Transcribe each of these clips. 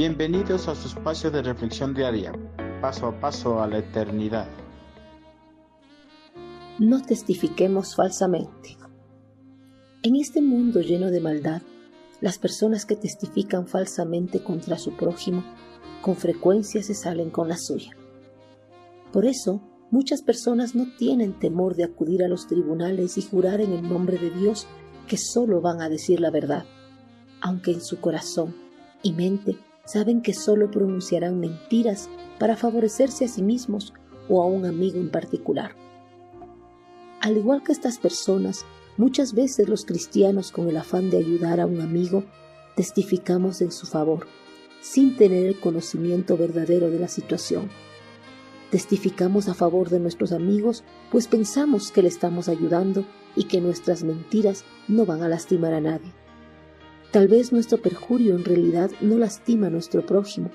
Bienvenidos a su espacio de reflexión diaria, paso a paso a la eternidad. No testifiquemos falsamente. En este mundo lleno de maldad, las personas que testifican falsamente contra su prójimo con frecuencia se salen con la suya. Por eso, muchas personas no tienen temor de acudir a los tribunales y jurar en el nombre de Dios que solo van a decir la verdad, aunque en su corazón y mente saben que solo pronunciarán mentiras para favorecerse a sí mismos o a un amigo en particular. Al igual que estas personas, muchas veces los cristianos con el afán de ayudar a un amigo testificamos en su favor, sin tener el conocimiento verdadero de la situación. Testificamos a favor de nuestros amigos, pues pensamos que le estamos ayudando y que nuestras mentiras no van a lastimar a nadie. Tal vez nuestro perjurio en realidad no lastima a nuestro prójimo,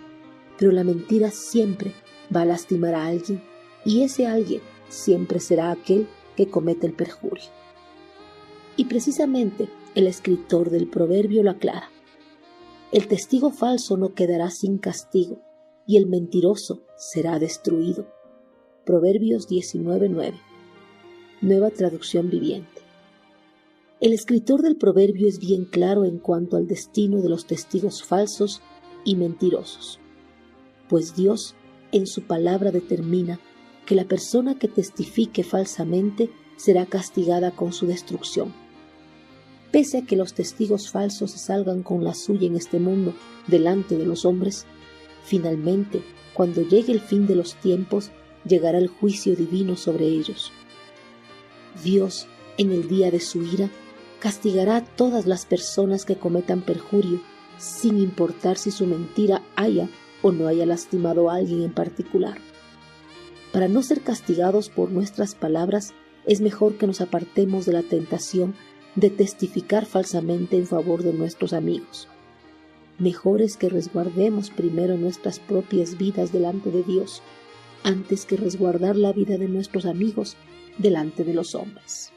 pero la mentira siempre va a lastimar a alguien y ese alguien siempre será aquel que comete el perjurio. Y precisamente el escritor del proverbio lo aclara. El testigo falso no quedará sin castigo y el mentiroso será destruido. Proverbios 19:9. Nueva traducción viviente. El escritor del proverbio es bien claro en cuanto al destino de los testigos falsos y mentirosos, pues Dios en su palabra determina que la persona que testifique falsamente será castigada con su destrucción. Pese a que los testigos falsos se salgan con la suya en este mundo delante de los hombres, finalmente, cuando llegue el fin de los tiempos, llegará el juicio divino sobre ellos. Dios, en el día de su ira, castigará a todas las personas que cometan perjurio, sin importar si su mentira haya o no haya lastimado a alguien en particular. Para no ser castigados por nuestras palabras, es mejor que nos apartemos de la tentación de testificar falsamente en favor de nuestros amigos. Mejor es que resguardemos primero nuestras propias vidas delante de Dios, antes que resguardar la vida de nuestros amigos delante de los hombres.